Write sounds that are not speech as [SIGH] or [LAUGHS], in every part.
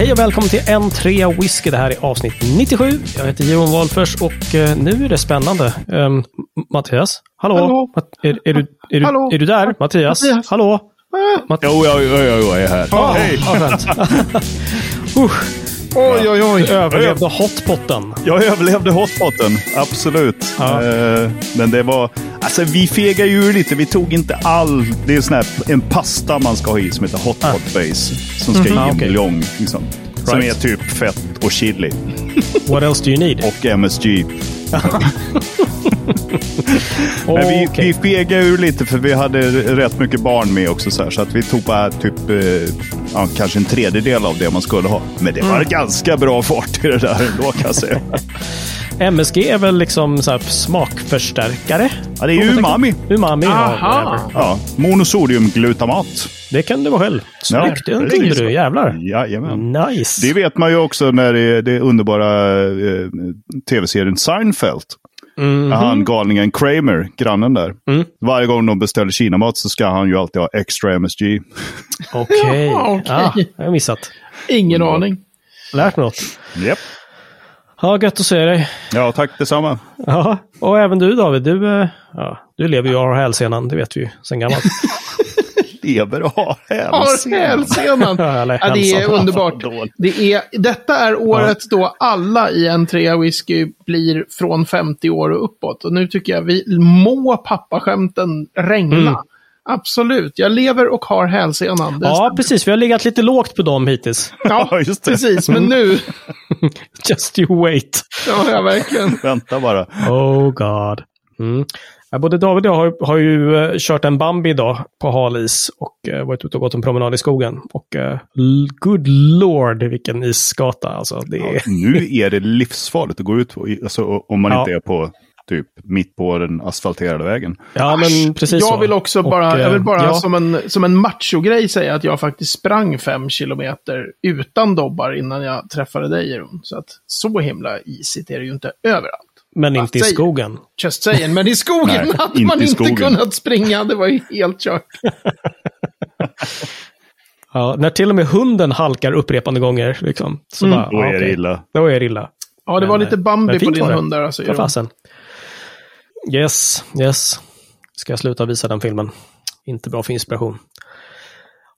Hej och välkommen till en trea whisky. Det här är avsnitt 97. Jag heter Johan Wolfers och eh, nu är det spännande. Um, Mattias? Hallå? Hallå? Är, är, du, är, Hallå? du, är du där? Mattias? Mattias? Hallå? Matt- Jo, jo, jo, jo, jag är här. Hej! [LAUGHS] Oj, oj, oj. överlevde hotpotten. Jag överlevde hotpoten, absolut. Ja. Eh, men det var... Alltså vi fegade ju lite. Vi tog inte all... Det är sån här, en pasta man ska ha i som heter hotpot base. Som ska i Ah, en okej. buljong. Liksom. Som Right. är typ fett och chili. What else do you need? Och MSG. [LAUGHS] Men vi, Okej. vi fegade ur lite för vi hade rätt mycket barn med också. Så, här, så att vi tog bara typ eh, ja, kanske en tredjedel av det man skulle ha. Men det var Mm. ganska bra fart i det där ändå kan jag säga. [LAUGHS] MSG är väl liksom så här smakförstärkare? Ja, det är ju umami. Umami, ja, Aha. Ja, monosodiumglutamat. Det kan det vara själv. Snyggt, det kunde du. Jävlar. Jajamän. Nice. Det vet man ju också när det det underbara eh, tv-serien Seinfeld. När Han galningen Kramer, grannen där. Mm. Varje gång de beställer kinamat så ska han ju alltid ha extra MSG. Okej. [LAUGHS] Ja, okej. Ah, jag har missat. Ingen aning. Lärt något. Japp. Ja, gött att se dig. Ja, tack detsamma. Ja, och även du David. Du, eh, ja, du lever ju har hälsenan, det vet vi ju sedan gammalt. [LAUGHS] Lever och har Har hälsenan. [LAUGHS] Ja, det är underbart. [LAUGHS] Det är, detta är året då alla i en trea whisky blir från 50 år och uppåt. Och nu tycker jag vi må pappaskämten regna. Mm. Absolut. Jag lever och har hälsenan. Ja, stämmer. precis. Vi har legat lite lågt på dem hittills. [LAUGHS] ja precis. Men nu, Just you wait. ja, ja verkligen. Vänta bara. Oh God. Mm. Ja, både David och jag har, har ju eh, kört en Bambi idag på halis och uh, varit ute och gått en promenad i skogen. Och eh, l- good lord vilken isgata alltså. Det är... Nu är det livsfarligt att gå ut alltså, om man Ja. inte är på typ mitt på den asfalterade vägen. Ja, men precis jag så. vill också Och, bara, eh, jag vill bara ja, som en, som en macho-grej säga att jag faktiskt sprang fem kilometer utan dobbar innan jag träffade dig, Jeroen. Så att så himla isigt är det ju inte överallt. Men inte i skogen. Just saying, men i skogen Nej, [LAUGHS] hade inte man inte skogen. kunnat springa. Det var ju helt kört. [LAUGHS] Ja, när till och med hunden halkar upprepande gånger. Liksom, så Mm. bara, Då ja, är det illa. Då är det illa. Ja, det Men, var lite eh, Bambi på din hund där alltså. Fasen. Yes, yes. Ska jag sluta visa den filmen. Inte bra för inspiration.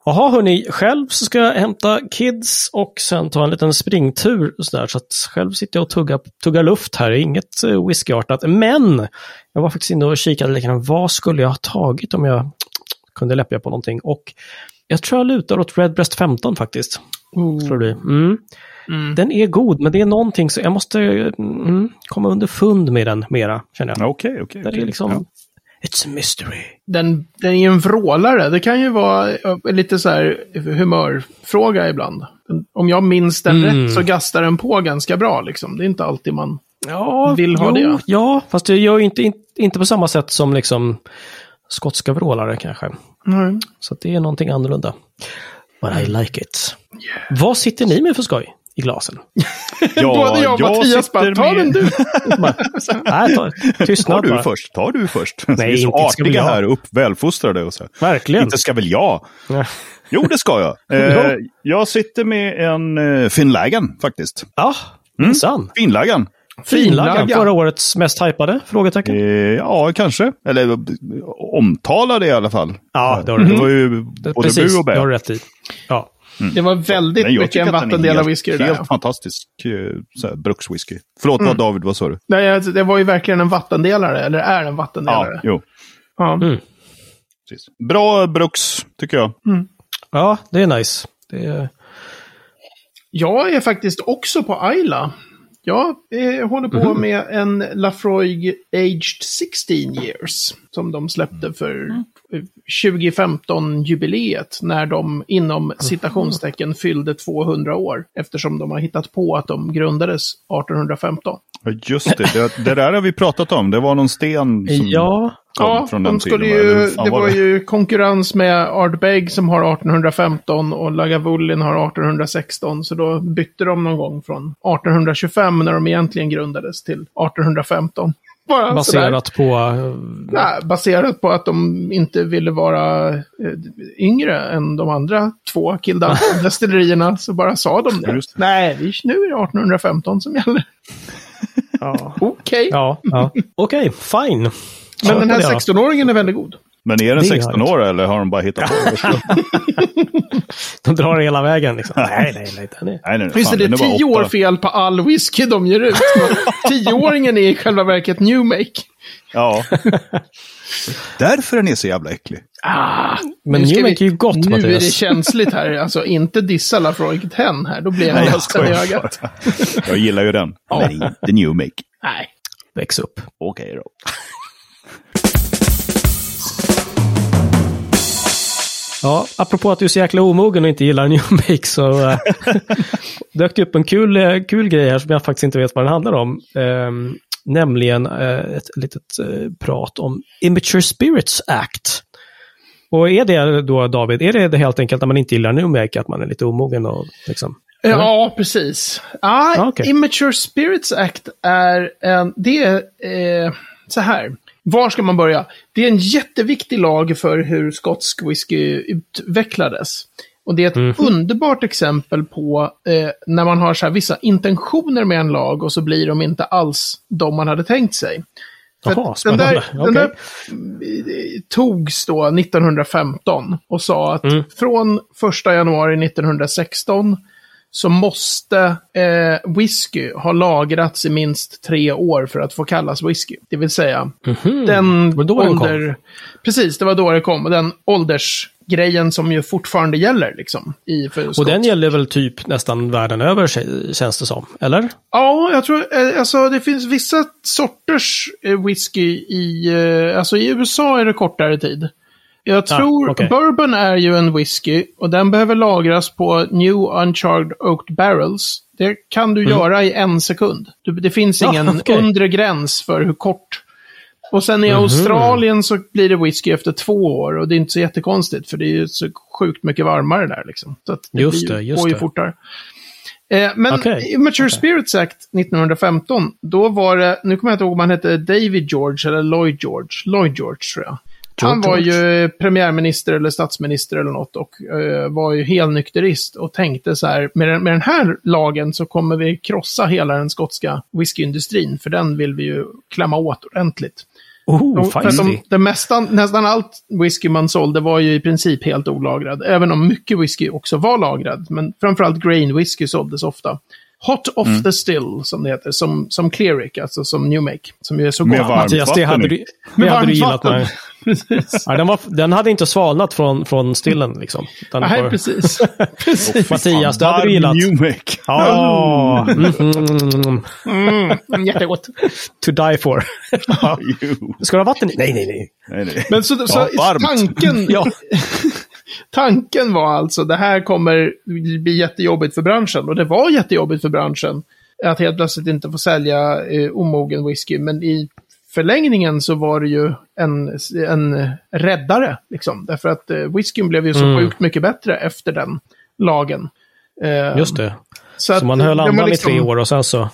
Jaha, hörni. Själv så ska jag hämta kids och sen ta en liten springtur. och Så, där, så att själv sitter jag och tuggar, tuggar luft här. Inget uh, whiskyartat. Men jag var faktiskt inne och kikade lite grann. Vad skulle jag ha tagit om jag kunde läppja på någonting? Och jag tror jag lutar åt Redbreast 15 faktiskt. Tror du? Mm. Mm. Den är god, men det är någonting så jag måste mm, komma underfund med den mera, känner jag. Okej, okej. Det är okej. liksom... Ja. It's a mystery. Den, den är ju en vrålare. Det kan ju vara eh, lite så här humörfråga ibland. Om jag minns den Mm. rätt så gastar den på ganska bra. Liksom. Det är inte alltid man... Ja, Vill ha jo, det. Ja, fast det gör ju inte, in- inte på samma sätt som liksom skotska vrålare kanske. Mm. Så att det är någonting annorlunda. But I like it. Vad sitter ni med för skoj i glasen? [LAUGHS] Ja, Både jag och Mattias bara, ta med- den du! [LAUGHS] Nej, ta, Ta tystnad du bara. först, ta du först. Nej, [LAUGHS] Vi är så inte artiga jag. här, upp, välfostrade och så. Verkligen. Inte ska väl jag? Ja. Jo, det ska jag. Eh, jag sitter med en eh, Finnlägen faktiskt. Ja, minsann. Finlägen. Finlaggan, Finlaggan. förra årets mest hypade? Frågetecken. Eh, ja, kanske. Eller eh, omtalade i alla fall. Ja, det har du Det var ju både Precis, bu och det har du rätt i. Ja. Det var väldigt Nej, mycket en att den är vattendel av helt- whisky där. Helt ja. fantastisk eh, så brukswhisky. Förlåt, vad David, vad sa du? Nej, alltså, det var ju verkligen en vattendelare, eller är en Ja, vattendelare. jo. Ja. Mm. Precis. Bra bruks, tycker jag. ja, det är nice. Det är... Jag är faktiskt också på Ayla. Jag eh, håller på Mhm. med en Lafroig Aged 16 Years. Som de släppte för eh, 2015-jubileet. När de inom citationstecken fyllde 200 år. Eftersom de har hittat på att de grundades 1815. Ja, Just det, det, det där har vi pratat om. Det var någon sten som Ja, kom Ja, från de den skulle tiden. ju, det var det? ju konkurrens med Ardbeg som har 1815 och Lagavulin har 1816. Så då bytte de någon gång från 1825 när de egentligen grundades till 1815. Bara sådär. Baserat på... Nej, baserat på att de inte ville vara eh, yngre än de andra två Kildan-destillerierna [LAUGHS] så bara sa de det. Just Nej, vi, nu är det 1815 som gäller. Ja, [LAUGHS] Okej. ja. ja. [LAUGHS] Okej, fine. Men den här Ja. 16-åringen är väldigt god. Men är den Det är 16 härligt. år eller har de bara hittat på det? [LAUGHS] De drar hela vägen liksom. Nej, nej, nej. Är... Nej, nej, Visst fan, är det den bara tio år fel på all whisky de ger ut? [LAUGHS] Tioåringen är i själva verket new make. Ja. [LAUGHS] Därför är den är så jävla äcklig. Ah, Men nu Make är ju gott, Nu är det Mattias. känsligt här. Alltså inte dissa Lafroig hen här. Då blir jag Nej, jag ledsen i ögat. Jag gillar ju den. Men inte New Make. Nej. Väx upp. Okej då. Ja, apropå att du är så jäkla omogen och inte gillar New Make så äh, [LAUGHS] dök det upp en kul, eh, kul grej här som jag faktiskt inte vet vad den handlar om. Ehm, nämligen eh, ett litet eh, prat om Immature Spirits Act. Och är det då, David, är det, det helt enkelt när man inte gillar New Make, att man är lite omogen och liksom... Ja, precis. Ah, Ah, okej. Immature Spirits Act är en... Det är så här. Var ska man börja? Det är en jätteviktig lag för hur skotsk whisky utvecklades. Och det är ett Mhm. underbart exempel på eh, när man har så här vissa intentioner med en lag och så blir de inte alls de man hade tänkt sig. Att den där, spännande. den där eh, togs då 1915 och sa att Mm. från 1 januari 1916 så måste eh, whisky ha lagrats i minst tre år för att få kallas whisky. Det vill säga, den Mhm. var då den kom. ålder... Precis, det var då det kom. Och den åldersgrejen som ju fortfarande gäller liksom. I, Och den gäller väl typ nästan världen över, kä- känns det som. Eller? Ja, jag tror, eh, alltså det finns vissa sorters eh, whisky i, eh, alltså i USA är det kortare tid. Jag tror, okej. bourbon är ju en whisky och den behöver lagras på new uncharred oaked barrels. Det kan du göra i en sekund. Det finns Mm. Ja, ingen okej. undre gräns för hur kort. Och sen i Mhm. Australien så blir det whisky efter två år och det är inte så jättekonstigt för det är ju så sjukt mycket varmare där liksom. Så det Just blir, det, just går ju fortare. Eh, men Okej, Immature okej. Spirits Act 1915, då var det, nu kommer jag inte ihåg om han hette David George eller Lloyd George. Lloyd George tror jag. Han var ju premiärminister eller statsminister eller något och eh, var ju helnykterist och tänkte så här, med den, med den här lagen så kommer vi krossa hela den skotska whiskyindustrin, för den vill vi ju klämma åt ordentligt. Oh, Och för de, det mesta, nästan allt whisky man sålde var ju i princip helt olagrad. Även om mycket whisky också var lagrad. Men framförallt grain whisky såldes ofta. Hot off Mm. the still, som det heter. Som, som Clearic, alltså som New Make. Som ju är så Med gott. varmt Mattias, det hade du, det Med hade du gillat. Med. [LAUGHS] precis. Ja, den, var, den hade inte svalnat från, från stillen liksom. Utan Nej, var- precis. [LAUGHS] precis. Mattias, det hade du gillat. Ja, mm, mm, mm, Mm, jättegott. to die for. [LAUGHS] Ska du ha vatten i? Nej, nej, nej. Nej, nej. Men så, så Ja, tanken, Ja. tanken var alltså, det här kommer bli jättejobbigt för branschen. Och det var jättejobbigt för branschen. Att helt plötsligt inte få sälja eh, omogen whisky. Men i förlängningen så var det ju en, en räddare. Liksom. Därför att eh, whiskyn blev ju så Mm. sjukt mycket bättre efter den lagen. Eh, Just det. Så, Så att man höll andan liksom- i tre år och sen så...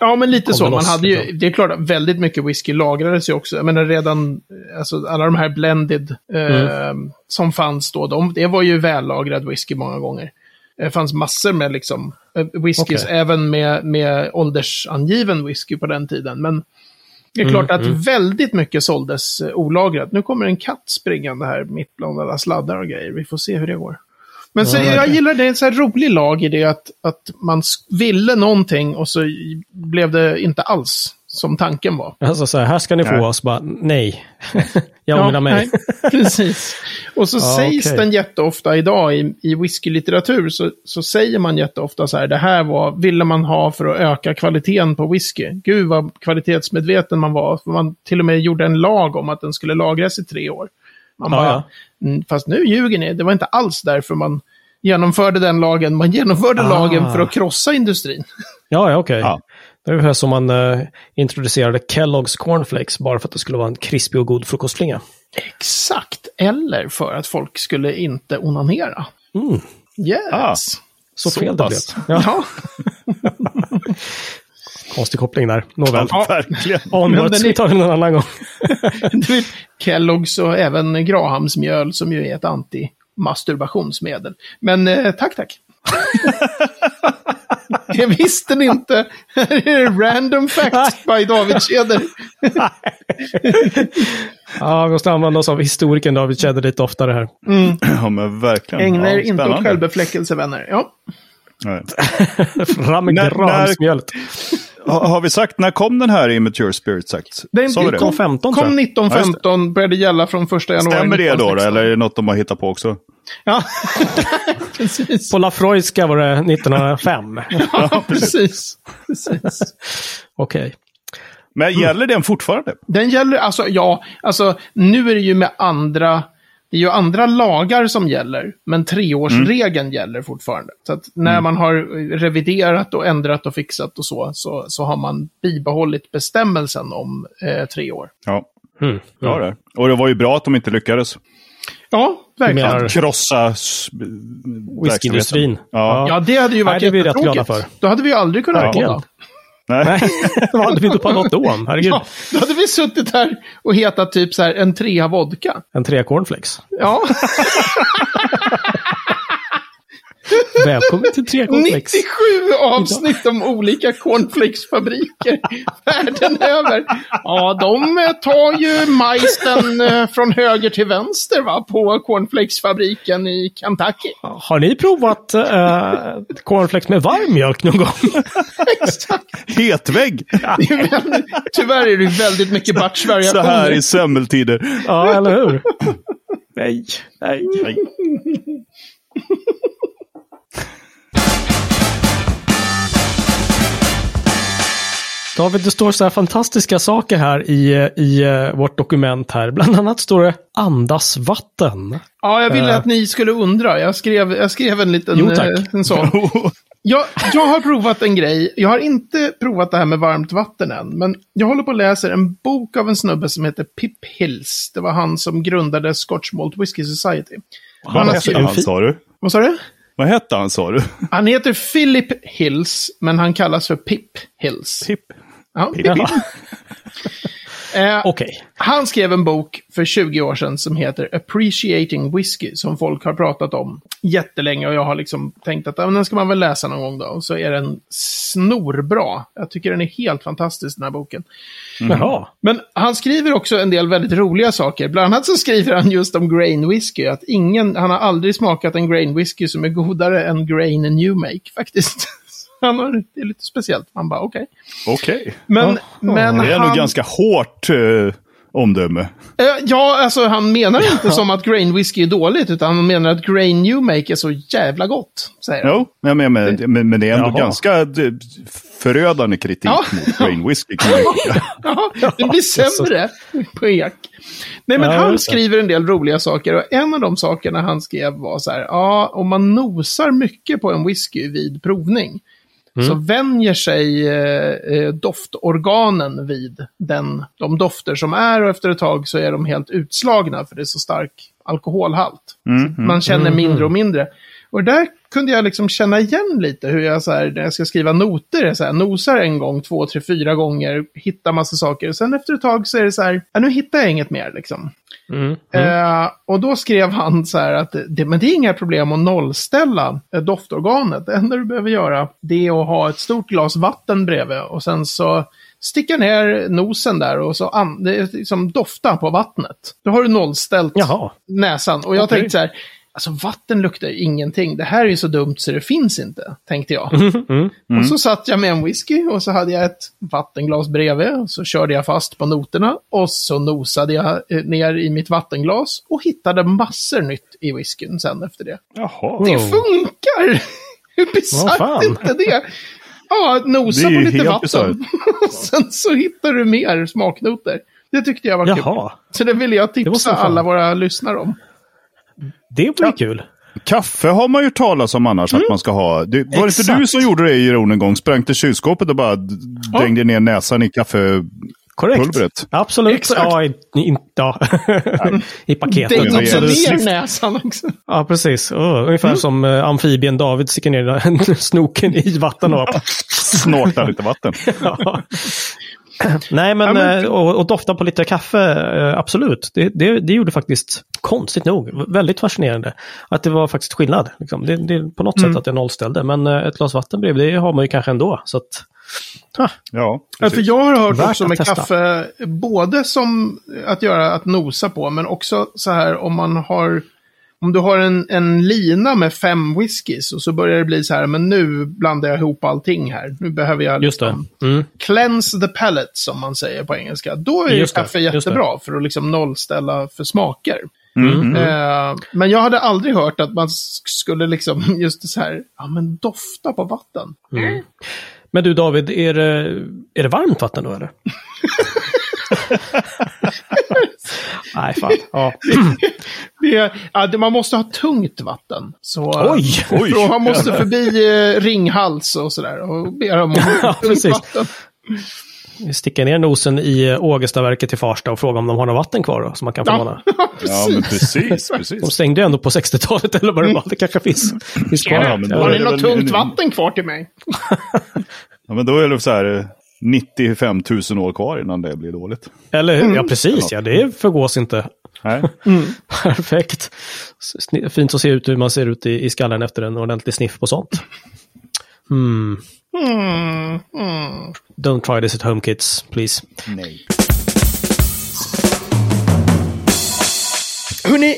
Ja, men lite så. Man loss, hade ju, liksom. det är klart väldigt mycket whisky lagrades ju också. Jag menar redan, alltså alla de här blended eh, Mm. som fanns då, de, det var ju vällagrad whisky många gånger. Det fanns massor med liksom eh, whiskys, Okej. även med, med åldersangiven whisky på den tiden. Men det är Mm, klart att väldigt mycket såldes eh, olagrat. Nu kommer en katt springande här mitt bland alla sladdar och grejer. Vi får se hur det går. Men så, Ja, jag gillar det, är en så här rolig lag i det att, att man ville någonting och så blev det inte alls som tanken var. Alltså så här, här ska ni få Nej. oss. Bara, nej. [LAUGHS] Jag ångrar mig. nej, precis. Och så [LAUGHS] Ja, sägs okej. den jätteofta idag i, i whiskylitteratur så, så säger man jätteofta så här, det här var, ville man ha för att öka kvaliteten på whisky. Gud vad kvalitetsmedveten man var. För man till och med gjorde en lag om att den skulle lagras i tre år. Man Ja, bara, ja. "Mm, fast nu ljuger ni, det var inte alls därför man genomförde den lagen. Man genomförde Ah. lagen för att krossa industrin. [LAUGHS] Ja, ja, okej. Ja. Det är ungefär som man eh, introducerade Kellogg's Cornflakes bara för att det skulle vara en krispig och god frukostflinga. Exakt. Eller för att folk skulle inte onanera. Mm, Yes. Ah. så, Så fel det blev. pass. Ja. Ja. [LAUGHS] Konstig koppling där. Nåväl. Ja, verkligen. Onwards, den är- vi tar den en annan gång. [LAUGHS] Kelloggs och även Grahamsmjöl som ju är ett anti-masturbationsmedel. Men eh, tack, tack. [LAUGHS] Det visste ni inte. Här är det random facts by David Tjäder. [LAUGHS] Ja, vi måste använda oss av historikern David Tjäder lite oftare här. [CLEARS THROAT] Ja, men verkligen. Ägna er ja, inte åt självbefläckelse, vänner. Ja. [LAUGHS] Fram med När- grahamsmjölet. Ha, har vi sagt, när kom den här Immature Spirit sagt? Den Sa kom, 15 tror kom jag. 1915, började gälla från 1 januari Stämmer det då, då 1916. eller är det något de har hittat på också? Ja, [LAUGHS] precis. På Lafroyska var det 1905. [LAUGHS] Ja, precis. precis. Okej. Men gäller den fortfarande? Den gäller, alltså ja, alltså nu är det ju med andra, det är ju andra lagar som gäller, men treårsregeln gäller fortfarande. Så att när man har reviderat och ändrat och fixat och så, så, så har man bibehållit bestämmelsen om eh, tre år. Ja, Mm. ja det. Och det var ju bra att de inte lyckades. Ja, verkligen. menar- Krossa s- Whiskyindustrin. Ja. Ja, det hade ju Nej, varit det rätt jättetråkigt. för. Då hade vi aldrig kunnat Verkligen. podda. Nej. [LAUGHS] Det hade vi på något då. Herregud. Ja, då hade vi suttit här och hetat typ så här en trea vodka. En tre cornflakes. Ja, [LAUGHS] Välkommen till tre cornflakes. 97 avsnitt om olika cornflakesfabriker [LAUGHS] världen över. Ja, de eh, tar ju majsen eh, från höger till vänster va, på cornflakesfabriken i Kentucky. Har ni provat uh, cornflakes med varm mjölk någon gång? [LAUGHS] Exakt. Hetvägg! Tyvärr är det väldigt mycket Så här batchvariationer. i semmeltider. ja, eller hur? Nej, nej. Nej. David, det står så här fantastiska saker här i, i eh, vårt dokument här. Bland annat står det andas vatten. Ja, jag ville Eh. att ni skulle undra. Jag skrev, jag skrev en liten Jo, tack. eh, en sån. [LAUGHS] Jag, jag har provat en grej. Jag har inte provat det här med varmt vatten än. Men jag håller på att läsa en bok av en snubbe som heter Pip Hills. Det var han som grundade Scotch Malt Whisky Society. Vad har hette skrivit- han sa du? Vad sa du? Vad hette han sa du? Han heter Philip Hills, men han kallas för Pip Hills. Pip. Ja. [LAUGHS] Eh. Han skrev en bok för 20 år sedan som heter Appreciating Whiskey, som folk har pratat om jättelänge och jag har liksom tänkt att den ska man väl läsa någon gång då. Och så är den snorbra. Jag tycker den är helt fantastisk den här boken. Jaha. Men han skriver också en del väldigt roliga saker. Bland annat så skriver han just om grain whisky. Att ingen, han har aldrig smakat en grain whisky som är godare än grain new make faktiskt. [LAUGHS] Han har, det är lite speciellt. Man bara okej. Okej. Men, Ja, men Det är han... nog ganska hårt eh, omdöme. Eh, Ja, alltså han menar inte som att grain whisky är dåligt, utan han menar att grain new make är så jävla gott. Säger han. Jo, men, men, men, men, men det är ändå Jaha. ganska eh, förödande kritik Ja. mot grain whisky. [LAUGHS] Ja, det blir sämre på ek. Nej, men Ja, han skriver en del roliga saker och en av de sakerna han skrev var så här, ja, om man nosar mycket på en whisky vid provning, så vänjer sig eh, eh, doftorganen vid den, de dofter som är och efter ett tag så är de helt utslagna för det är så stark alkoholhalt. Så man känner mindre och mindre. Och där kunde jag liksom känna igen lite hur jag så här, när jag ska skriva noter, så här, nosar en gång, två, tre, fyra gånger, hittar massa saker. Sen efter ett tag så är det så här, ja, nu hittar jag inget mer liksom. Mm. Eh, och då skrev han så här att det, men det är inga problem att nollställa eh, doftorganet. Det enda du behöver göra det är att ha ett stort glas vatten bredvid och sen så sticka ner nosen där och så an, det är liksom dofta på vattnet. Då har du nollställt Jaha. näsan. Och jag Okej. tänkte så här, alltså vatten luktar ju ingenting. Det här är ju så dumt så det finns inte, tänkte jag. [LAUGHS] Mm. Och så satt jag med en whisky och så hade jag ett vattenglas bredvid. Och så körde jag fast på noterna och så nosade jag eh, ner i mitt vattenglas och hittade massor nytt i whiskyn sen efter det. Jaha. Det funkar! [LAUGHS] Hur bisarrt är inte det? Ja, nosa på lite vatten. [LAUGHS] sen så hittar du mer smaknoter. Det tyckte jag var kul. Jaha. Så det vill jag tipsa alla våra lyssnare om. Det blir kul. Kaffe har man ju talat om annars att man ska ha. Det, var det inte du som gjorde det i Ron en gång? Sprang till kylskåpet och bara d- drängde ner näsan i kaffe, Korrekt. Absolut. Exakt. Ja, i, i, ja. [LAUGHS] I paketet. Dejta absolut. ner näsan också. Ja, precis. Oh, ungefär som uh, amfibien David sticker ner [LAUGHS] snoken i vatten. Och, Snorta lite vatten. [LAUGHS] ja. [CLEARS THROAT] Nej, men, Ja, men- eh, och, och dofta på lite kaffe, eh, absolut. Det, det, det gjorde faktiskt, konstigt nog, väldigt fascinerande. Att det var faktiskt skillnad. Liksom. Det, det, på något Mm. sätt att det nollställde. Men eh, ett glas vatten bredvid, det har man ju kanske ändå. Så att, ah, Ja, Ja, för jag har hört Värt också med kaffe, både som att göra att nosa på, men också så här om man har, om du har en, en lina med fem whiskys och så börjar det bli så här, men nu blandar jag ihop allting här. Nu behöver jag just det. liksom Mm. cleanse the palate, som man säger på engelska. Då är ju Just det, kaffe jättebra för att liksom nollställa för smaker. Mm. Eh, men jag hade aldrig hört att man sk- skulle liksom [LAUGHS] just så här, ja men dofta på vatten. Mm. Men du David, är det, är det varmt vatten då eller? [LAUGHS] Nej, fan. Ja. [LAUGHS] Det, ja, det, man måste ha tungt vatten. Så, Oj! Oj. För han måste förbi eh, Ringhals och sådär och ber om [LAUGHS] Ja, tungt vatten. Sticka ner nosen i eh, Ågestaverket i Farsta och fråga om de har något vatten kvar då, som man kan få låna. Ja, Ja, men precis. precis. De stängde ju ändå på 60-talet eller vad det var. Det kanske finns, finns kvar. Ja, men då har är ni något tungt vatten kvar till mig? Ja, men då är det så här eh, 95 000 år kvar innan det blir dåligt. Eller hur? Ja, precis. Ja, det förgås inte. Nej. [LAUGHS] Perfekt. Sni- Fint att se ut hur man ser ut i, i skallen efter en ordentlig sniff på sånt. Mm, mm. Don't try this at home kids, please. Nej. Hörrni,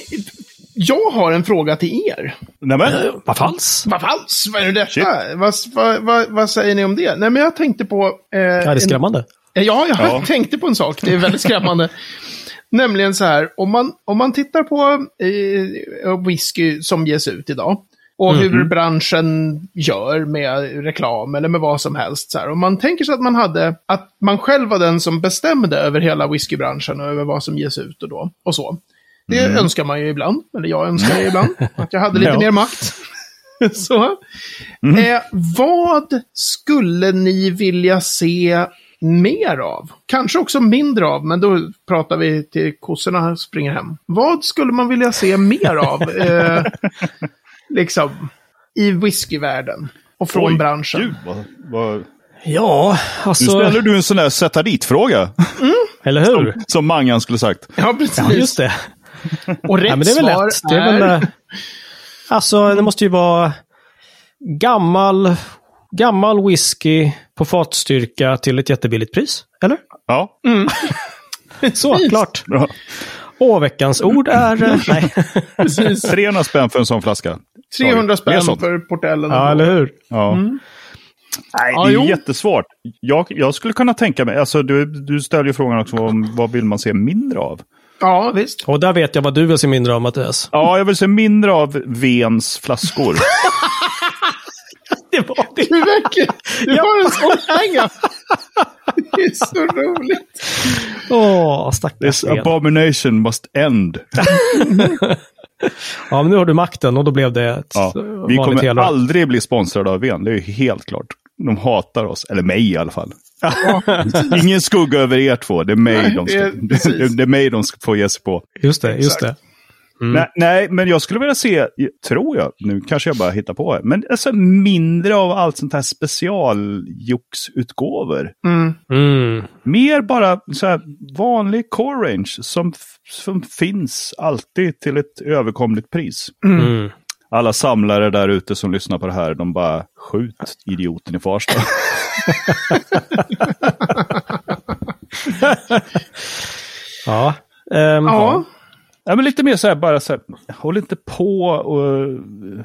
jag har en fråga till er. Nej men, Vad falskt. Vad falskt? Vad är det detta? Vad, vad, vad, vad säger ni om det? Nej, men jag tänkte på... Eh, Ja, det är en- skrämmande. Ja, jag Ja. [LAUGHS] tänkte på en sak. Det är väldigt skrämmande. [LAUGHS] Nämligen så här, om man, om man tittar på eh, whisky som ges ut idag och hur branschen gör med reklam eller med vad som helst. Så här. Om man tänker sig att man hade, att man själv var den som bestämde över hela whiskybranschen och över vad som ges ut och då. Och så. Det önskar man ju ibland, eller jag önskar ju ibland, [LAUGHS] att jag hade lite Ja. mer makt. [LAUGHS] så. Eh, vad skulle ni vilja se mer av? Kanske också mindre av, men då pratar vi till kossorna springer hem. Vad skulle man vilja se mer av? [LAUGHS] Eh, liksom, i whiskyvärlden. Och från Oj, branschen. Gud, vad, vad... Ja, Nu alltså... ställer du en sån där sätta dit-fråga. Eller hur? Som Mangan skulle sagt. Ja, precis. Ja, just det. Och rätt Ja, men det är väl svar lätt. Det är väl, eh, alltså, det måste ju vara gammal, gammal whisky på fatstyrka till ett jättebilligt pris. Eller? Ja, [LAUGHS] Så, Precis. klart. bra. Och veckans ord är... eh, [LAUGHS] Nej. Precis. [LAUGHS] 300 spänn för en sån flaska. 300 Mer spänn sånt. för portellen. ja, eller hur? Ja. Nej, Ja, det är jo. jättesvårt. Jag, jag skulle kunna tänka mig, alltså du, du ställer ju frågan också om vad vill man se mindre av? Ja, visst. Och där vet jag vad du vill se mindre av, Mattias. Ja, jag vill se mindre av Vens flaskor. [LAUGHS] Det var det. Du verkligen, du har en sån hänga. Det är så roligt. Åh, stackars This abomination must end. [LAUGHS] Ja, men nu har du makten och då blev det ett Ja, vi kommer aldrig bli sponsrade av Ven, det är ju helt klart. De hatar oss, eller mig i alla fall. Ingen skugga över er två, det är mig, Nej, de, ska, det, det är mig de ska få ge sig på. Just det, just Exakt. det. Mm. Nej, nej, men jag skulle vilja se, tror jag, nu kanske jag bara hittar på här, men alltså mindre av allt sånt här specialjoxutgåvor. Mm. Mm. Mer bara så här vanlig core range som, som finns alltid till ett överkomligt pris. Mm. Alla samlare där ute som lyssnar på det här, de bara skjut idioten i Farsta. [LAUGHS] Ja. Ehm, Ja. ja, men lite mer så här, bara så här, håll inte på och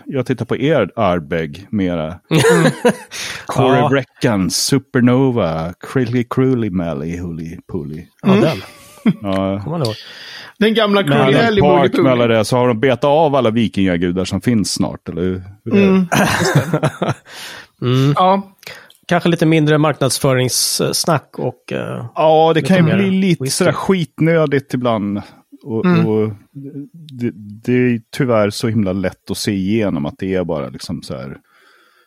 jag tittar på er Arbeg mera. [LAUGHS] Corey Ja. Breckan, Supernova, Crilly Cruelly Mally, Hully Pully. ja, den. Ja. Kommer man ihåg. Den gamla Men Crowley Park med alla det, så har de betat av alla vikingagudar som finns snart, eller hur? mm. [LAUGHS] Mm. Ja, Kanske lite mindre marknadsföringssnack och... eh, Ja, det kan ju bli lite whisky. sådär skitnödigt ibland. Och, Mm. och det, det är tyvärr så himla lätt att se igenom att det är bara liksom så här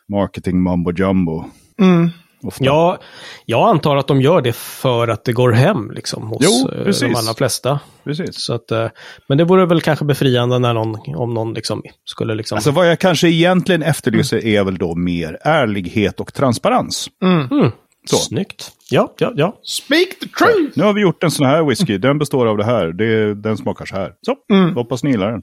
marketing mumbo jumbo. mm. Ofta. Ja, jag antar att de gör det för att det går hem liksom hos Jo, eh, de allra flesta. Precis. Så att, eh, men det vore väl kanske befriande när någon, om någon liksom skulle liksom... Alltså vad jag kanske egentligen efterlyser är väl då mer ärlighet och transparens. mm. så. Snyggt. Ja, ja, ja. Speak the truth! Nu har vi gjort en sån här whisky, den består av det här, det, den smakar så här. Så, hoppas ni gillar den.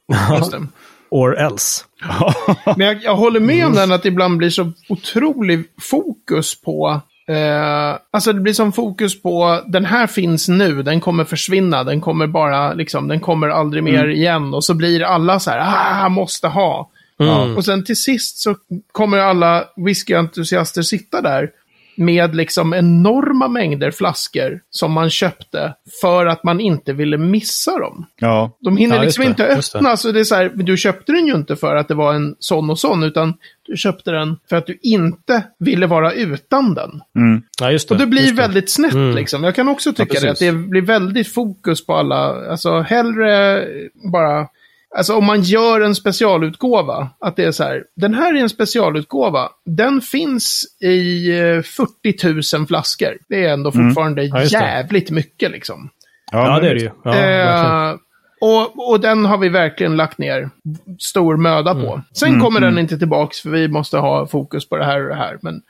Or else. [LAUGHS] Men jag, jag håller med om den att det ibland blir så otrolig fokus på Eh, alltså det blir som fokus på den här finns nu, den kommer försvinna, den kommer bara liksom, den kommer aldrig mer igen. Och så blir alla så här, ah, måste ha. Mm. Och sen till sist så kommer alla whiskyentusiaster sitta där med liksom enorma mängder flaskor som man köpte för att man inte ville missa dem. Ja, De hinner Ja, liksom det, inte just det. öppna, så det är så här, du köpte den ju inte för att det var en sån och sån, utan du köpte den för att du inte ville vara utan den. Ja, just det. Och det blir just det. väldigt snett liksom. Jag kan också tycka det, att det blir väldigt fokus på alla, alltså hellre bara, alltså om man gör en specialutgåva, att det är så här, den här är en specialutgåva, den finns i eh, 40 000 flaskor. Det är ändå fortfarande Mm. Ja, det. jävligt mycket liksom. Ja, men det är det ju. Ja. Eh, och, och den har vi verkligen lagt ner stor möda på. Mm. Sen kommer den inte tillbaks för vi måste ha fokus på det här och det här. Men,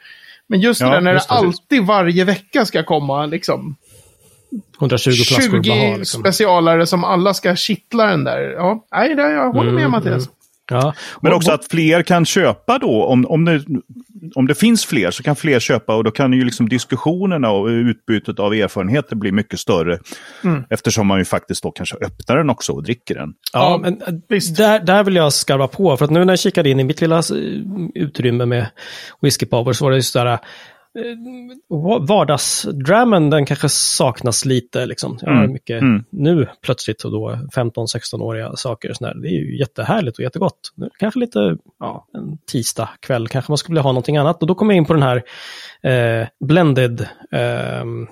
men just det Ja, där när det det. alltid varje vecka ska komma liksom 120 flaskor 20 bara ha, liksom. specialare som alla ska kittla den där. Ja, nej, det, jag håller Mm, med Mattias. Ja. Men också att fler kan köpa då, om, om, det, om det finns fler så kan fler köpa och då kan ju liksom diskussionerna och utbytet av erfarenheter bli mycket större. Eftersom man ju faktiskt då kanske öppnar den också och dricker den. Ja, Ja, men äh, visst. där, där vill jag skarva på. För att nu när jag kikade in i mitt lilla utrymme med Whiskey Power så var det just där eh, vardagsdrammen, den kanske saknas lite. Liksom. Jag har Mm, mycket mm. nu plötsligt och då 15-16-åriga saker. Och sån där. Det är ju jättehärligt och jättegott. Nu, kanske lite, ja, en tisdag kväll kanske man skulle vilja ha någonting annat. Och då kommer jag in på den här eh, blended ehm,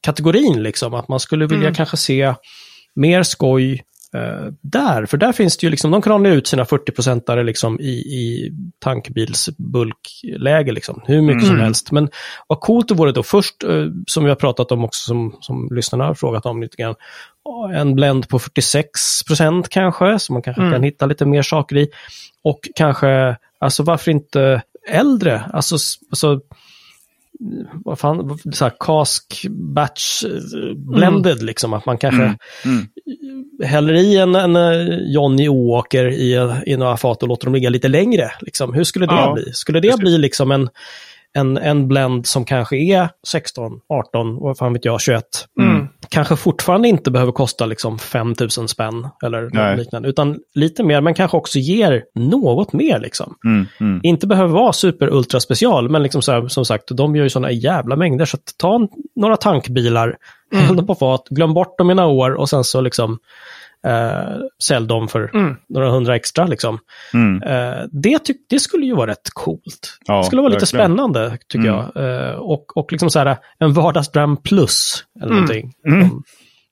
kategorin, liksom. Att man skulle vilja kanske se mer skoj eh, där. För där finns det ju liksom, de kramar ut sina 40-procentare liksom i, i tankbilsbulkläge, liksom. hur mycket som helst. Men vad coolt det vore då först, eh, som vi har pratat om också, som, som lyssnarna har frågat om lite grann, ja, en blend på 46 procent kanske, så man kanske kan hitta lite mer saker i. Och kanske, alltså varför inte äldre? Alltså, alltså vad fan, så här cask batch eh, blended liksom, att man kanske Mm. häller i en, en eh, Johnny Åker i, i några fat och låter dem ligga lite längre. Liksom. Hur skulle det Ja, bli? Skulle det precis. bli liksom en, en, en blend som kanske är 16, 18, vad fan vet jag, 21? Mm. Kanske fortfarande inte behöver kosta liksom 5000 spänn eller något Nej. liknande, utan lite mer, men kanske också ger något mer liksom. Mm, mm. Inte behöver vara super ultra special, men liksom så här, som sagt, de gör ju sådana jävla mängder. Så att ta några tankbilar, häll dem på fat, glöm bort dem i några år och sen så liksom eh, sälj dem för några hundra extra. Liksom. Mm. Eh, det, tyck, det skulle ju vara rätt coolt. Ja, det skulle vara lite verkligen. spännande, tycker Mm. jag. Eh, och, och liksom så här, en vardagsdram plus, eller någonting. Mm. Um,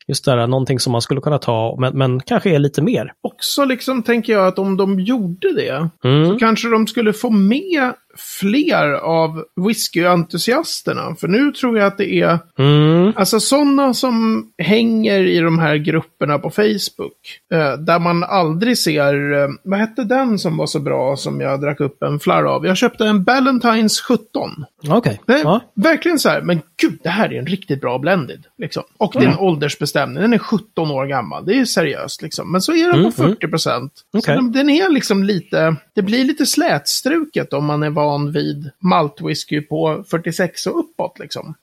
Just det här, någonting som man skulle kunna ta, men, men kanske är lite mer. Också liksom tänker jag att om de gjorde det, Mm. så kanske de skulle få med fler av whiskyentusiasterna. För nu tror jag att det är Mm. Alltså sådana som hänger i de här grupperna på Facebook. Eh, där man aldrig ser, eh, vad hette den som var så bra som jag drack upp en flarr av? Jag köpte en Ballantines 17. Okej. Det är Ja. verkligen så här, men gud, det här är en riktigt bra blended. Liksom. Och det är en åldersbestämning, den är 17 år gammal. Det är seriöst liksom. Men så är den Mm, på 40 procent. Så Okej. den, den är liksom lite, det blir lite slätstruket om man är van vid maltwhisky på 46 och uppåt liksom.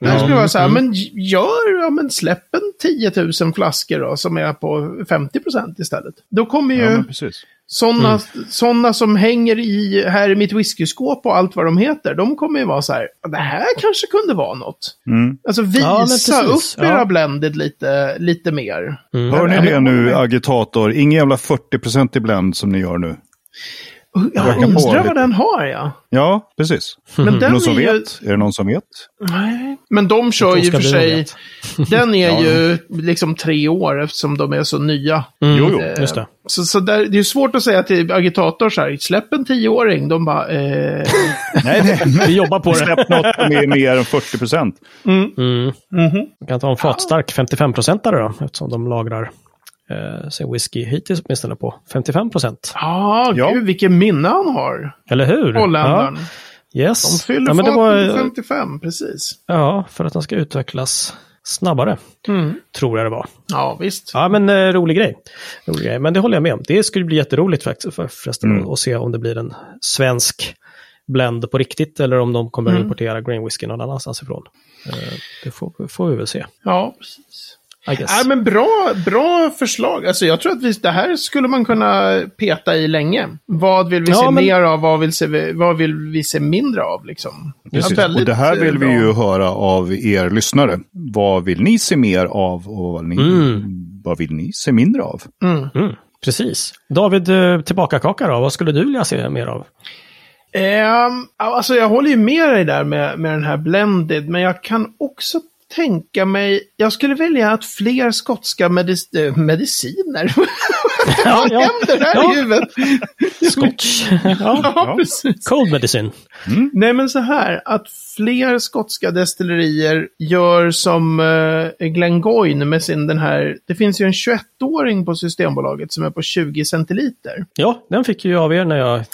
Där skulle det vara så här, men gör, ja men släpp en 10 000 flaskor då, som är på 50 procent istället. Då kommer ju Ja, sådana såna som hänger i, här i mitt whiskyskåp och allt vad de heter, de kommer ju vara så här, det här kanske kunde vara något. Mm. Alltså Ja, visa precis. upp era Ja. blended lite, lite mer. Mm. Hör ni Ja, det nu, agitator? Ingen jävla 40% i blend som ni gör nu. Jag undrar vad den har, ja. Ja, precis. Men den Någon som är ju... vet? Är det någon som vet? Nej. Men de kör ju för sig... [LAUGHS] Den är Ja. ju liksom tre år eftersom de är så nya. Mm, Jo, jo. Just det. Så, så där, det är svort att säga till agitator så här, släpp en tioåring. De bara, eh, [LAUGHS] Nej, nej. [LAUGHS] Vi jobbar på det. Släpp något som är mer än 40 procent. Mm. mhm. Man kan ta en fatstark 55-procentare då, eftersom de lagrar eh, sin whisky hittills åtminstone på 55 procent. ah, Ja. gud vilken minne han har. Eller hur? Holländaren. Ja. Yes. De fyller ja, men det var, på 55, precis. Ja, för att den ska utvecklas snabbare. Mm. Tror jag det var. Ja, visst. Ja, men eh, rolig grej. rolig grej. Men det håller jag med om. Det skulle bli jätteroligt faktiskt för, förresten Mm. att se om det blir en svensk blend på riktigt eller om de kommer Mm. importera green whisky någon annanstans ifrån. Eh, det får, får vi väl se. Ja, precis. Nej, men bra, bra förslag. Alltså, jag tror att vi, det här skulle man kunna peta i länge. Vad vill vi Ja, se men- mer av? Vad vill, se, vad vill vi se mindre av? Liksom? Precis. Ja, väldigt, och det här vill eh, vi bra. ju höra av er lyssnare. Vad vill ni se mer av och vad, ni, Mm. vad vill ni se mindre av? Mm. Mm, precis. David, eh, tillbaka kaka då. Vad skulle du vilja se mer av? Ehm, alltså jag håller ju med dig där med, med den här blended, men jag kan också tänka mig, jag skulle välja att fler skotska medic eh, mediciner. [LAUGHS] Ja, Vad händer här ja. i huvudet? Scotch. [LAUGHS] ja. Ja, precis. Cold medicine. Nej, men så här, att fler skotska destillerier gör som eh, Glengoyne med sin den här, det finns ju en 21-åring på Systembolaget som är på 20 centiliter. Ja, den fick ju av er när jag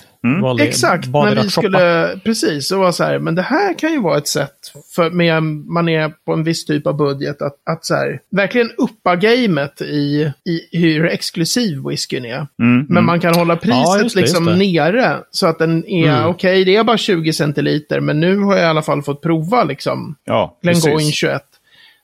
valde Exakt, när vi shoppa. skulle, precis, och var så här, men det här kan ju vara ett sätt för med, man är på en viss typ av budget att, att så här, verkligen uppa gamet i, i hur exklusiv whiskyn är. Mm, Men man kan hålla priset Ja, just det, liksom nere så att den är, Mm. okej det är bara 20 centiliter, men nu har jag i alla fall fått prova liksom Ja, Glengoyne precis. 21.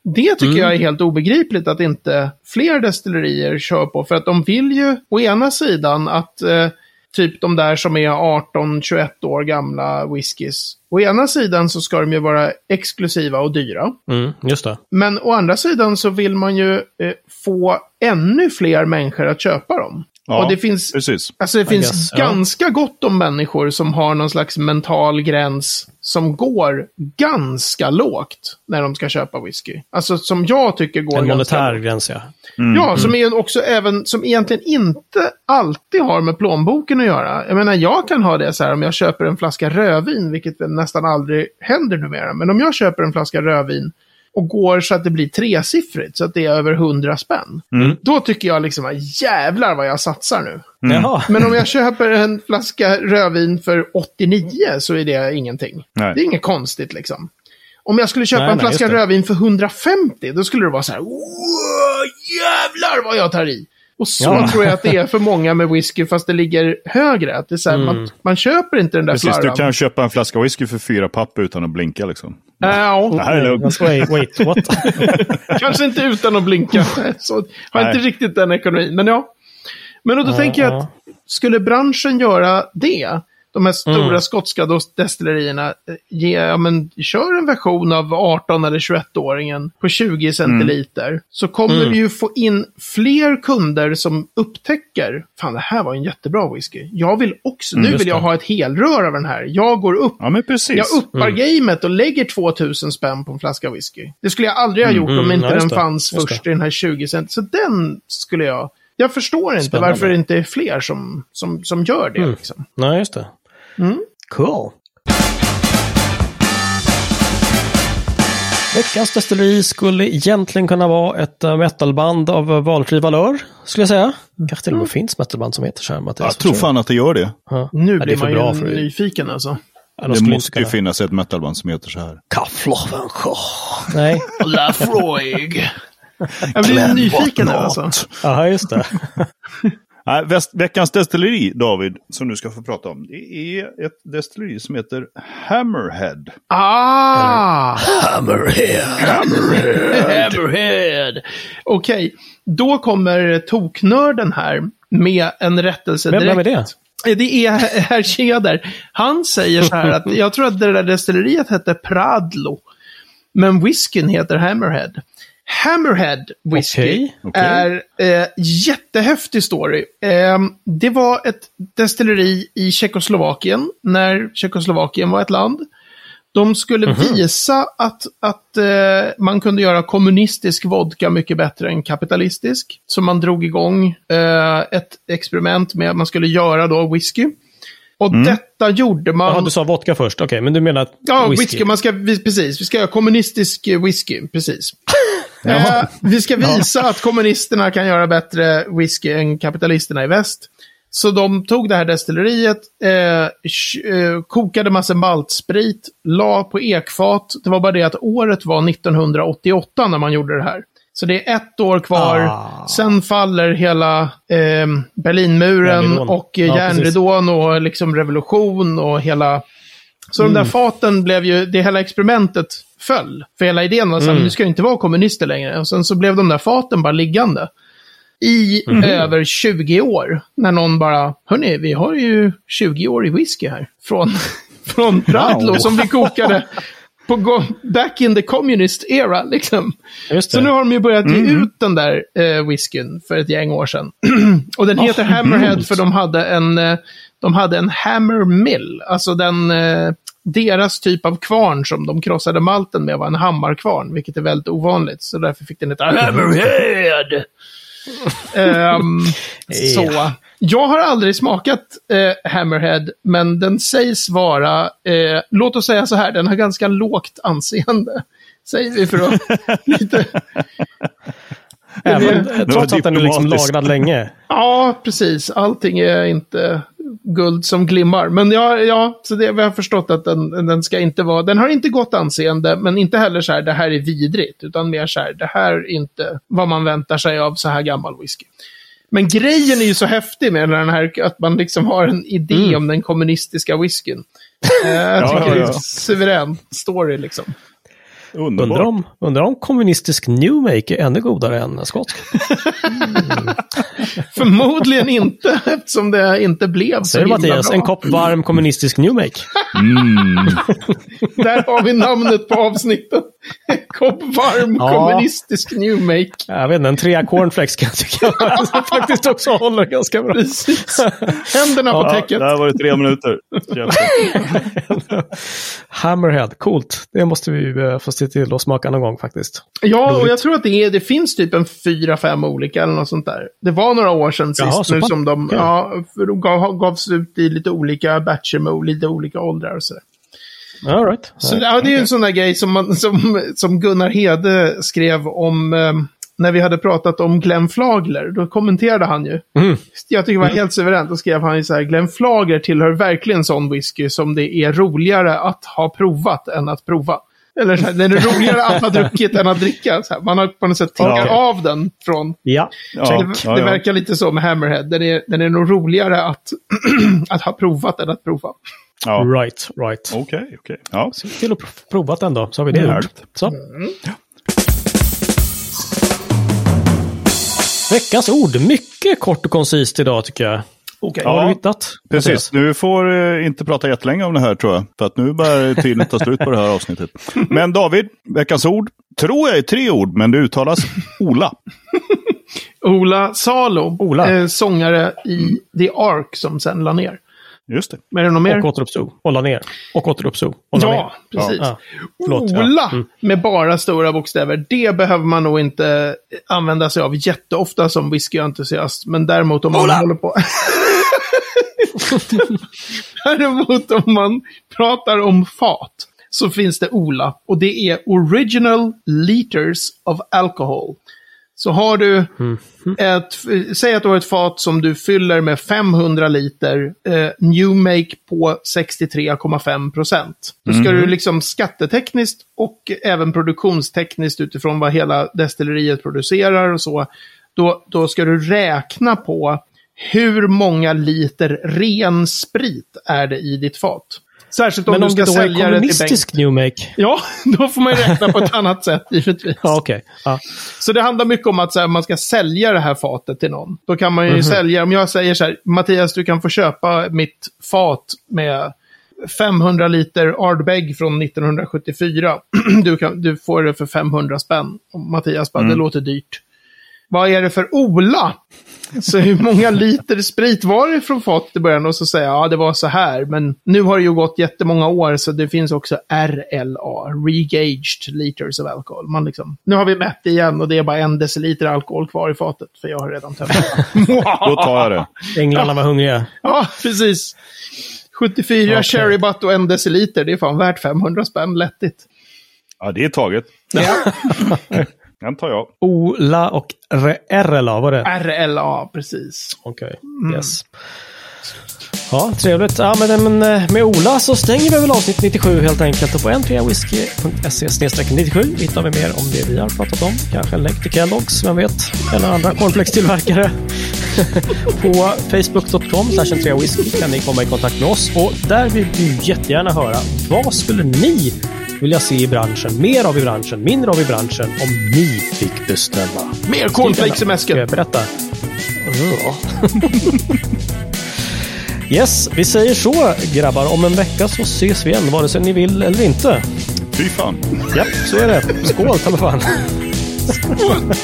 Det tycker jag är helt obegripligt att inte fler destillerier kör på. För att de vill ju å ena sidan att eh, typ de där som är 18-21 år gamla whiskys. Å ena sidan så ska de ju vara exklusiva och dyra. Mm, just det. Men å andra sidan så vill man ju eh, få ännu fler människor att köpa dem. Ja, och det finns precis. Alltså det finns guess, ja. ganska gott om människor som har någon slags mental gräns som går ganska lågt när de ska köpa whisky. Alltså som jag tycker går En monetär lågt. gräns, ja. Ja, som är också även, som egentligen inte alltid har med plånboken att göra. Jag menar, jag kan ha det så här om jag köper en flaska rödvin, vilket nästan aldrig händer numera. Men om jag köper en flaska rödvin och går så att det blir tresiffrigt, så att det är över hundra spänn. Då tycker jag liksom, jävlar vad jag satsar nu. Jaha. Men om jag köper en flaska rödvin för 89 så är det ingenting. Nej. Det är inget konstigt liksom. Om jag skulle köpa Nej, en nej, flaska rödvin för 150, då skulle det vara så här, "Wow, jävlar vad jag tar i. Och så Ja. tror jag att det är för många med whisky, fast det ligger högre. Att det är så här, Mm. man, man köper inte den där Precis, du flarran. kan köpa en flaska whisky för fyra papp utan att blinka liksom. Ja, Det här är lugnt. Wait, wait, what? kanske inte utan att blinka. Så, har Nej. inte riktigt den ekonomin, men ja. Men då, då Ja, tänker jag ja. att skulle branschen göra det, de här stora Mm. skotska destillerierna, eh, ge, ja, men, kör en version av 18 eller 21-åringen på 20 centiliter, så kommer Mm. vi ju få in fler kunder som upptäcker, fan det här var en jättebra whisky. Jag vill också, nu just vill jag ha ett helrör av den här. Jag går upp Ja, men precis. jag uppar gamet och lägger 2000 spänn på en flaska whisky. Det skulle jag aldrig ha gjort om mm, inte ja, den fanns först i den här 20 cent. Så den skulle jag... Jag förstår inte Spännande. varför det inte är fler som, som, som gör det. Mm. Liksom. Nej, just det. Mm. Cool. Veckans destilleri skulle egentligen kunna vara ett eh, metalband av eh, valfri valör, skulle jag säga. Kanske till och med finns metalband som heter så här. Jag tror fan att det gör det. Ja. Nu Ja, blir man bra ju för- nyfiken alltså. Ja, de Det måste ju finnas ett metalband som heter så här. Kafflovenschau. Nej, [LAUGHS] Lafroig. [LAUGHS] jag blir nyfiken nu alltså. Jaha, just det. [LAUGHS] Nej, väst, veckans destilleri, David, som du ska få prata om, det är ett destilleri som heter Hammerhead. Ah! Hammerhead. Hammerhead. Okej, då kommer toknörden här med en rättelse Vem, direkt. vem är det? Det är [LAUGHS] herr Tjäder. Han säger så här att jag tror att det där destilleriet hette Pradlo. Men whiskyn heter Hammerhead. Hammerhead Whiskey Okej, okej. är eh, jättehäftig story. Eh, det var ett destilleri i Tjeckoslovakien, när Tjeckoslovakien var ett land. De skulle Mhm. visa att, att eh, man kunde göra kommunistisk vodka mycket bättre än kapitalistisk. Så man drog igång eh, ett experiment med att man skulle göra då whisky. Och detta gjorde man... Jaha, du sa vodka först. Okej, men du menar att Ja, whisky? whisky. Man ska, vi- precis, vi ska göra kommunistisk whisky. Precis. [LAUGHS] eh, vi ska visa att kommunisterna kan göra bättre whisky än kapitalisterna i väst. Så de tog det här destilleriet, eh, eh, kokade massa maltsprit, la på ekfat. Det var bara det att året var 1988 när man gjorde det här. Så det är ett år kvar. Ah. Sen faller hela eh, Berlinmuren Järnridån. och eh, Ja, järnridån och liksom revolution och hela så Mm. de där faten blev ju, det hela experimentet föll. För hela idén var här, Mm. nu ska ju inte vara kommunister längre. Och sen så blev de där faten bara liggande. I Mm. över 20 år. När någon bara, hörni, vi har ju 20 år i whisky här. Från, [LAUGHS] från Radlo som vi kokade på back in the communist era liksom. Så nu har de ju börjat ge Mm. ut den där eh, whiskyn för ett gäng år sedan. [CLEARS THROAT] och den heter Ah, Hammerhead coolt. för de hade en, eh, de hade en Hammer Mill. Alltså den, eh, deras typ av kvarn som de krossade malten med var en hammarkvarn, vilket är väldigt ovanligt. Så därför fick den heta Hammerhead. Ehm, [LAUGHS] så. Jag har aldrig smakat eh, Hammerhead, men den sägs vara, eh, låt oss säga så här, den har ganska lågt anseende. [LAUGHS] Säger vi för att [LAUGHS] lite... Även, det- trots var att den är liksom lagrad länge. Ja, precis. Allting är inte guld som glimmar. Men ja, ja så det, vi har förstått att den, den ska inte vara... Den har inte gott anseende, men inte heller så här, det här är vidrigt. Utan mer så här, det här är inte vad man väntar sig av så här gammal whisky. Men grejen är ju så häftig med den här, att man liksom har en idé om den kommunistiska whiskyn. Eh, [LAUGHS] jag Ja, tycker ja, det är ja. en suverän story liksom. Underbart. Undrar om, undrar om kommunistisk Newmake är ännu godare än skotsk. [LAUGHS] Förmodligen inte, eftersom det inte blev så Säger du himla Mattias, bra. en kopp varm kommunistisk Newmake. Mm. [LAUGHS] Där har vi namnet på avsnittet. En kopp varm Ja. kommunistisk New Make. Jag vet inte, en trea cornflakes kan jag tycka som [LAUGHS] faktiskt också håller ganska bra. Precis. Händerna på Ja, täcket. där var det tre minuter. Hammerhead, coolt. Det måste vi eh, få se till att smaka någon gång faktiskt. Ja, och jag tror att det, är, det finns typ en fyra, fem olika eller något sånt där. Det var några år sedan Jaha, sist nu pass- som de, okej. ja, de gav, gavs ut i lite olika batcher med lite olika åldrar och sådär. All right. Så ja, det är ju en sån där grej som, man, som, som Gunnar Hede skrev om eh, när vi hade pratat om Glenn Flagler. Då kommenterade han ju. Mm. Jag tycker det var helt suveränt. Då skrev han ju så här, Glenn Flagler tillhör verkligen sån whisky som det är roligare att ha provat än att prova. Eller så här, den är roligare att ha druckit än att dricka. Så här, man har på något sätt tickat Ja. av den från... Ja, Ja, det, det verkar lite så med Hammerhead. Den är, den är nog roligare att, [CLEARS THROAT] att ha provat än att prova. Ja. right, right. Okej, okej. Ja. Se till att prov- provat den då, så har vi det gjort. Härligt. Så. Veckans ord, mycket kort och koncist idag tycker jag. Okej. Har Ja, du hittat? Precis, Mattias? du får eh, inte prata jättelänge om det här tror jag. För att nu börjar tiden ta slut på det här [LAUGHS] avsnittet. Men David, veckans ord, tror jag är tre ord, men det uttalas Ola. [LAUGHS] Ola Salo, Ola. Eh, sångare i The Ark som sen la ner. Just det. Men är det något mer? Och återuppstod. Och la ner. Och återuppstod. Och la Ja, ner. precis. Ja. Förlåt, ja. Ola Mm. med bara stora bokstäver. Det behöver man nog inte använda sig av jätteofta som whiskyentusiast. Men däremot om man håller på... [LAUGHS] [LAUGHS] däremot om man pratar om fat så finns det Ola. Och det är Original Liters of Alcohol. Så har du ett, säg att du har ett fat som du fyller med 500 liter eh, New Make på 63,5 procent. Då ska du liksom skattetekniskt och även produktionstekniskt utifrån vad hela destilleriet producerar och så. Då, då ska du räkna på hur många liter ren sprit är det i ditt fat. Särskilt om Men du om ska det är sälja det till Bengt. kommunistisk Newmake? Ja, [LAUGHS] då får man ju räkna på ett annat sätt givetvis. Ja, okej. Ja. Så det handlar mycket om att så här, man ska sälja det här fatet till någon. Då kan man ju Mhm. sälja, om jag säger så här, Mattias du kan få köpa mitt fat med 500 liter Ardbeg från 1974. [CLEARS THROAT] du, kan, du får det för 500 spänn. Och Mattias bara, mm. det låter dyrt. Vad är det för Ola? Så hur många liter sprit var det från fatet i början? Och så säger jag, ja det var så här. Men nu har det ju gått jättemånga år så det finns också RLA, Regaged Liters of Alcohol. Man liksom, nu har vi mätt igen och det är bara en deciliter alkohol kvar i fatet. För jag har redan tömt [LAUGHS] Då tar jag det. Änglarna var hungriga. Ja, precis. 74 okay. cherry butt och en deciliter, det är fan värt 500 spänn lättigt. Ja, det är taget. Ja. [LAUGHS] Den tar jag. Ola och RLA var det? RLA, precis. Okej, okay. mm. yes. Ja, trevligt. Ja, men, men eh, med Ola så stänger vi väl avsnitt 97 helt enkelt. Och på n3whisky.se 97 hittar vi mer om det vi har pratat om. Kanske en länk till Kellogg's, vem vet? Eller andra cornflakestillverkare. [LAUGHS] på facebook.com whisky kan ni komma i kontakt med oss. Och där vill vi jättegärna höra vad skulle ni vilja se i branschen, mer av i branschen, mindre av i branschen om ni fick bestämma. Mer cornflakes i mäsken! Berätta. [LAUGHS] yes, vi säger så grabbar. Om en vecka så ses vi igen, vare sig ni vill eller inte. Fy fan. Ja, så är det. Skål, ta fan. Skål!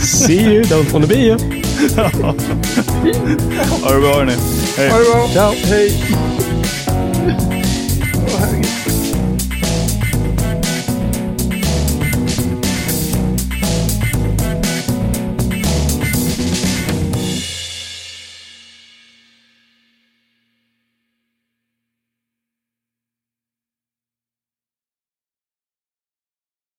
See you, don't wanna be you. ha det bra hörni. Hej. Ha det bra. Ciao. Hej. [LAUGHS] Åh, herregud.